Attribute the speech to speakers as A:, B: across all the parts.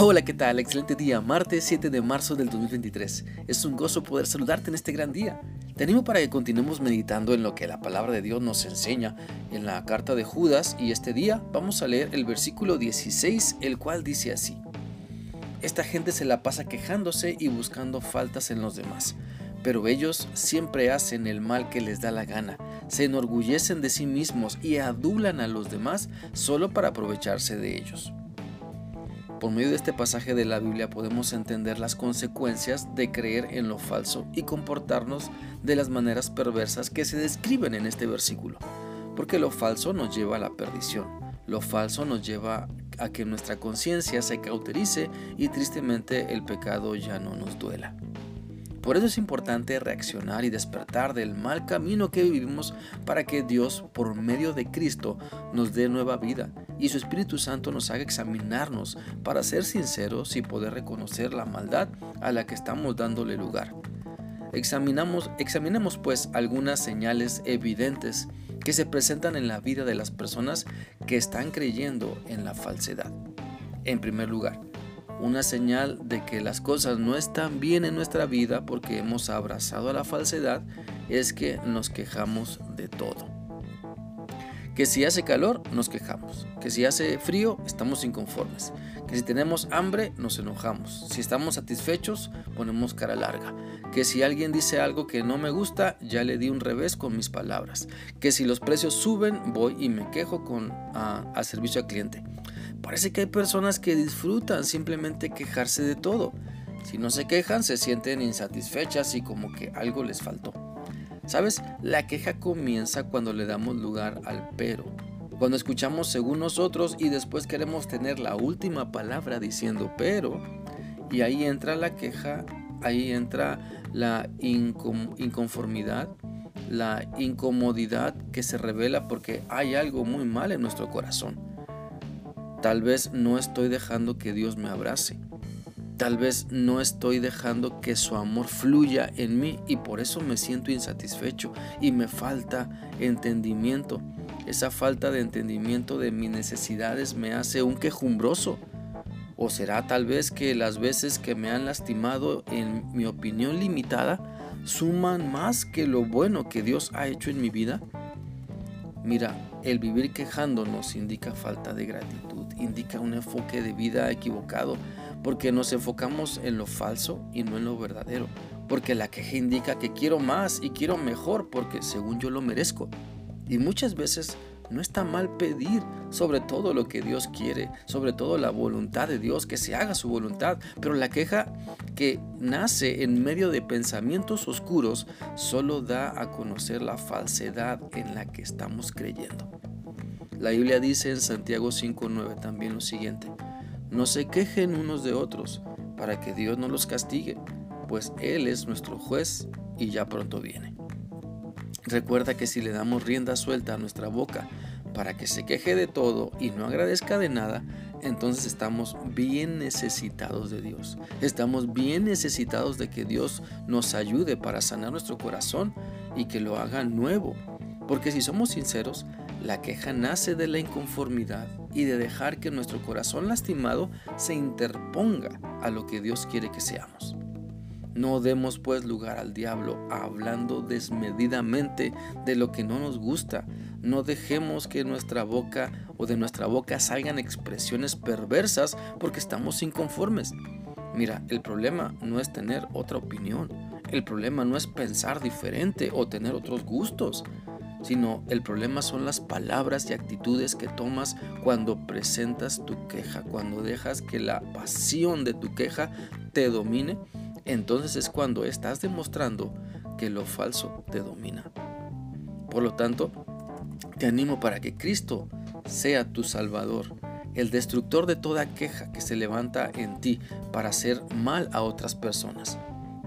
A: Hola, ¿qué tal? Excelente día, martes 7 de marzo del 2023. Es un gozo poder saludarte en este gran día. Te animo para que continuemos meditando en lo que la palabra de Dios nos enseña en la carta de Judas y este día vamos a leer el versículo 16, el cual dice así. Esta gente se la pasa quejándose y buscando faltas en los demás, pero ellos siempre hacen el mal que les da la gana, se enorgullecen de sí mismos y adulan a los demás solo para aprovecharse de ellos. Por medio de este pasaje de la Biblia podemos entender las consecuencias de creer en lo falso y comportarnos de las maneras perversas que se describen en este versículo. Porque lo falso nos lleva a la perdición. Lo falso nos lleva a que nuestra conciencia se cauterice y tristemente el pecado ya no nos duela. Por eso es importante reaccionar y despertar del mal camino que vivimos para que Dios, por medio de Cristo, nos dé nueva vida y su Espíritu Santo nos haga examinarnos para ser sinceros y poder reconocer la maldad a la que estamos dándole lugar. Examinamos, examinemos pues algunas señales evidentes que se presentan en la vida de las personas que están creyendo en la falsedad. En primer lugar, una señal de que las cosas no están bien en nuestra vida porque hemos abrazado a la falsedad es que nos quejamos de todo. Que si hace calor, nos quejamos. Que si hace frío, estamos inconformes. Que si tenemos hambre, nos enojamos. Si estamos satisfechos, ponemos cara larga. Que si alguien dice algo que no me gusta, ya le di un revés con mis palabras. Que si los precios suben, voy y me quejo con a, a servicio al cliente. Parece que hay personas que disfrutan simplemente quejarse de todo. Si no se quejan, se sienten insatisfechas y como que algo les faltó. ¿Sabes? La queja comienza cuando le damos lugar al pero. Cuando escuchamos según nosotros y después queremos tener la última palabra diciendo pero. Y ahí entra la queja, ahí entra la inconformidad, la incomodidad que se revela porque hay algo muy mal en nuestro corazón. Tal vez no estoy dejando que Dios me abrace. Tal vez no estoy dejando que su amor fluya en mí y por eso me siento insatisfecho y me falta entendimiento. Esa falta de entendimiento de mis necesidades me hace un quejumbroso. ¿O será tal vez que las veces que me han lastimado en mi opinión limitada suman más que lo bueno que Dios ha hecho en mi vida? Mira, el vivir quejándonos indica falta de gratitud, indica un enfoque de vida equivocado, porque nos enfocamos en lo falso y no en lo verdadero, porque la queja indica que quiero más y quiero mejor porque según yo lo merezco. Y muchas veces no está mal pedir sobre todo lo que Dios quiere, sobre todo la voluntad de Dios, que se haga su voluntad, pero la queja que nace en medio de pensamientos oscuros solo da a conocer la falsedad en la que estamos creyendo. La Biblia dice en Santiago 5.9 también lo siguiente, no se quejen unos de otros para que Dios no los castigue, pues Él es nuestro juez y ya pronto viene. Recuerda que si le damos rienda suelta a nuestra boca para que se queje de todo y no agradezca de nada, entonces estamos bien necesitados de Dios. Estamos bien necesitados de que Dios nos ayude para sanar nuestro corazón y que lo haga nuevo. Porque si somos sinceros, la queja nace de la inconformidad y de dejar que nuestro corazón lastimado se interponga a lo que Dios quiere que seamos. No demos pues lugar al diablo hablando desmedidamente de lo que no nos gusta. No dejemos que nuestra boca o de nuestra boca salgan expresiones perversas porque estamos inconformes. Mira, el problema no es tener otra opinión. El problema no es pensar diferente o tener otros gustos sino el problema son las palabras y actitudes que tomas cuando presentas tu queja, cuando dejas que la pasión de tu queja te domine, entonces es cuando estás demostrando que lo falso te domina. Por lo tanto, te animo para que Cristo sea tu Salvador, el destructor de toda queja que se levanta en ti para hacer mal a otras personas.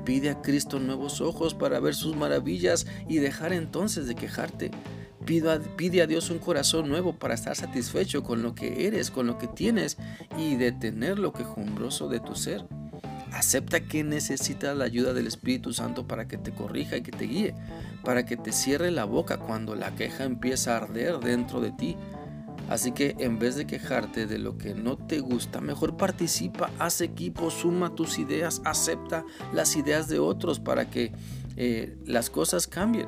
A: Pide a Cristo nuevos ojos para ver sus maravillas y dejar entonces de quejarte. Pide a, Dios un corazón nuevo para estar satisfecho con lo que eres, con lo que tienes y detener lo quejumbroso de tu ser. Acepta que necesitas la ayuda del Espíritu Santo para que te corrija y que te guíe, para que te cierre la boca cuando la queja empieza a arder dentro de ti. Así que en vez de quejarte de lo que no te gusta, mejor participa, haz equipo, suma tus ideas, acepta las ideas de otros para que eh, las cosas cambien.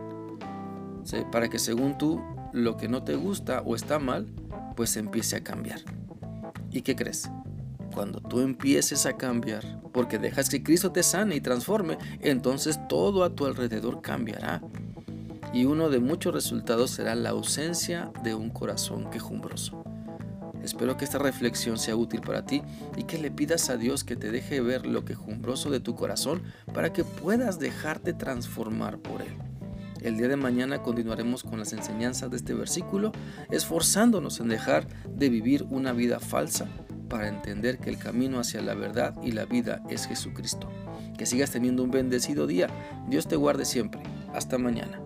A: Para que según tú lo que no te gusta o está mal, pues empiece a cambiar. ¿Y qué crees? Cuando tú empieces a cambiar, porque dejas que Cristo te sane y transforme, entonces todo a tu alrededor cambiará y uno de muchos resultados será la ausencia de un corazón quejumbroso. Espero que esta reflexión sea útil para ti y que le pidas a Dios que te deje ver lo quejumbroso de tu corazón para que puedas dejarte transformar por Él. El día de mañana continuaremos con las enseñanzas de este versículo, esforzándonos en dejar de vivir una vida falsa para entender que el camino hacia la verdad y la vida es Jesucristo. Que sigas teniendo un bendecido día. Dios te guarde siempre. Hasta mañana.